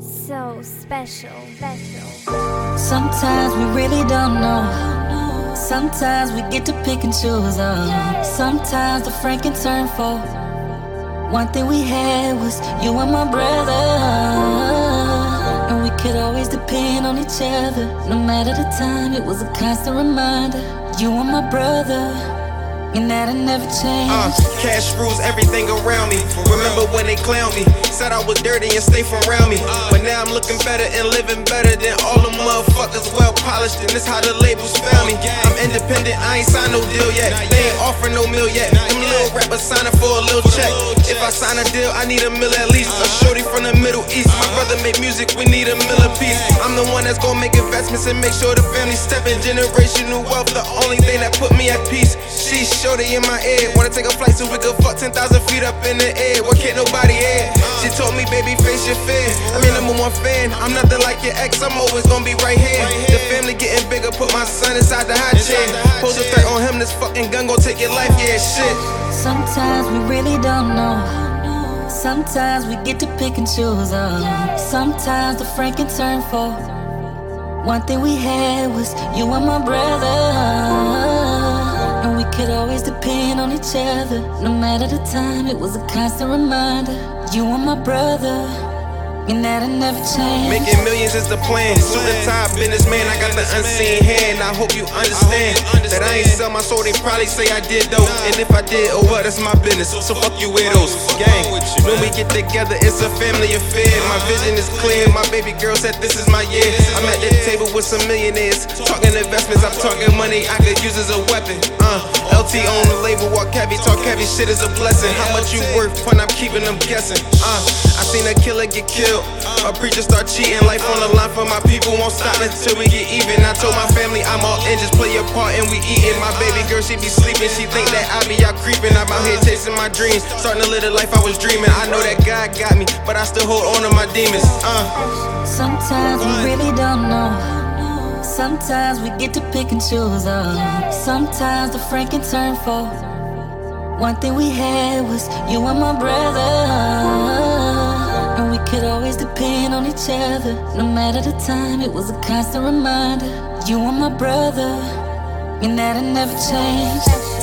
so special, special. Sometimes we really don't know. Sometimes we get to pick and choose. Oh. Sometimes the Frank can turn for. One thing we had was you and my brother. And we could always depend on each other. No matter the time, it was a constant reminder. You and my brother. And that'll never change. Uh, cash rules everything around me. Remember when they clown me? Said I was dirty and from around me. But now I'm looking better and living better than all the motherfuckers well polished. And this how the labels found me. I'm independent, I ain't signed no deal yet. They ain't offering no meal yet. Them little rappers signing for a little check. If I sign a deal, I need a mill at least. A shorty from the Middle East. My brother make music, we need a mill apiece. I'm the one that's gonna make investments and make sure the family step in generational wealth. The only thing that put me at peace. She's shorty in my head. Wanna take a flight so we could fuck 10,000 feet up in the air. What can't nobody add? She told me, baby, face your fear. I'm your number one fan. I'm nothing like your ex, I'm always gonna be right here. The family getting bigger, put my son inside the high chair. Pose a threat on him, this fucking gun gon' take your life, yeah, shit. Sometimes we really don't know. Sometimes we get to pick and choose. Oh. Sometimes the Frank can turn for. One thing we had was you and my brother. And we could always depend on each other. No matter the time, it was a constant reminder. You and my brother. And that'll never change. Making millions is the plan. Suit and tie businessman, I got the unseen hand. I hope you understand that I ain't sell my soul. They probably say I did though. And if I did, oh well, that's my business. So fuck you widows, gang. When we get together, it's a family affair. My vision is clear. My baby girl said this is my year. I'm at the table with some millionaires, talking investments. I'm talking money I could use as a weapon. Uh, LT on the label, walk heavy, talk heavy. Shit is a blessing. How much you worth? When I'm keeping them guessing. Uh, I seen a killer get killed. A preacher start cheating, life on the line for my people won't stop until we get even. I told my family I'm all in, just play your part and we eating. My baby girl, she be sleeping, she think that I be out creeping. I'm out here chasing my dreams, starting to live the life I was dreaming. I know that God got me, but I still hold on to my demons. Uh. Sometimes we really don't know. Sometimes we get to pick and choose. Oh. Sometimes the Frank can turn for. One thing we had was you and my brother. Could always depend on each other. No matter the time, it was a constant reminder. You and my brother. And that'll never change.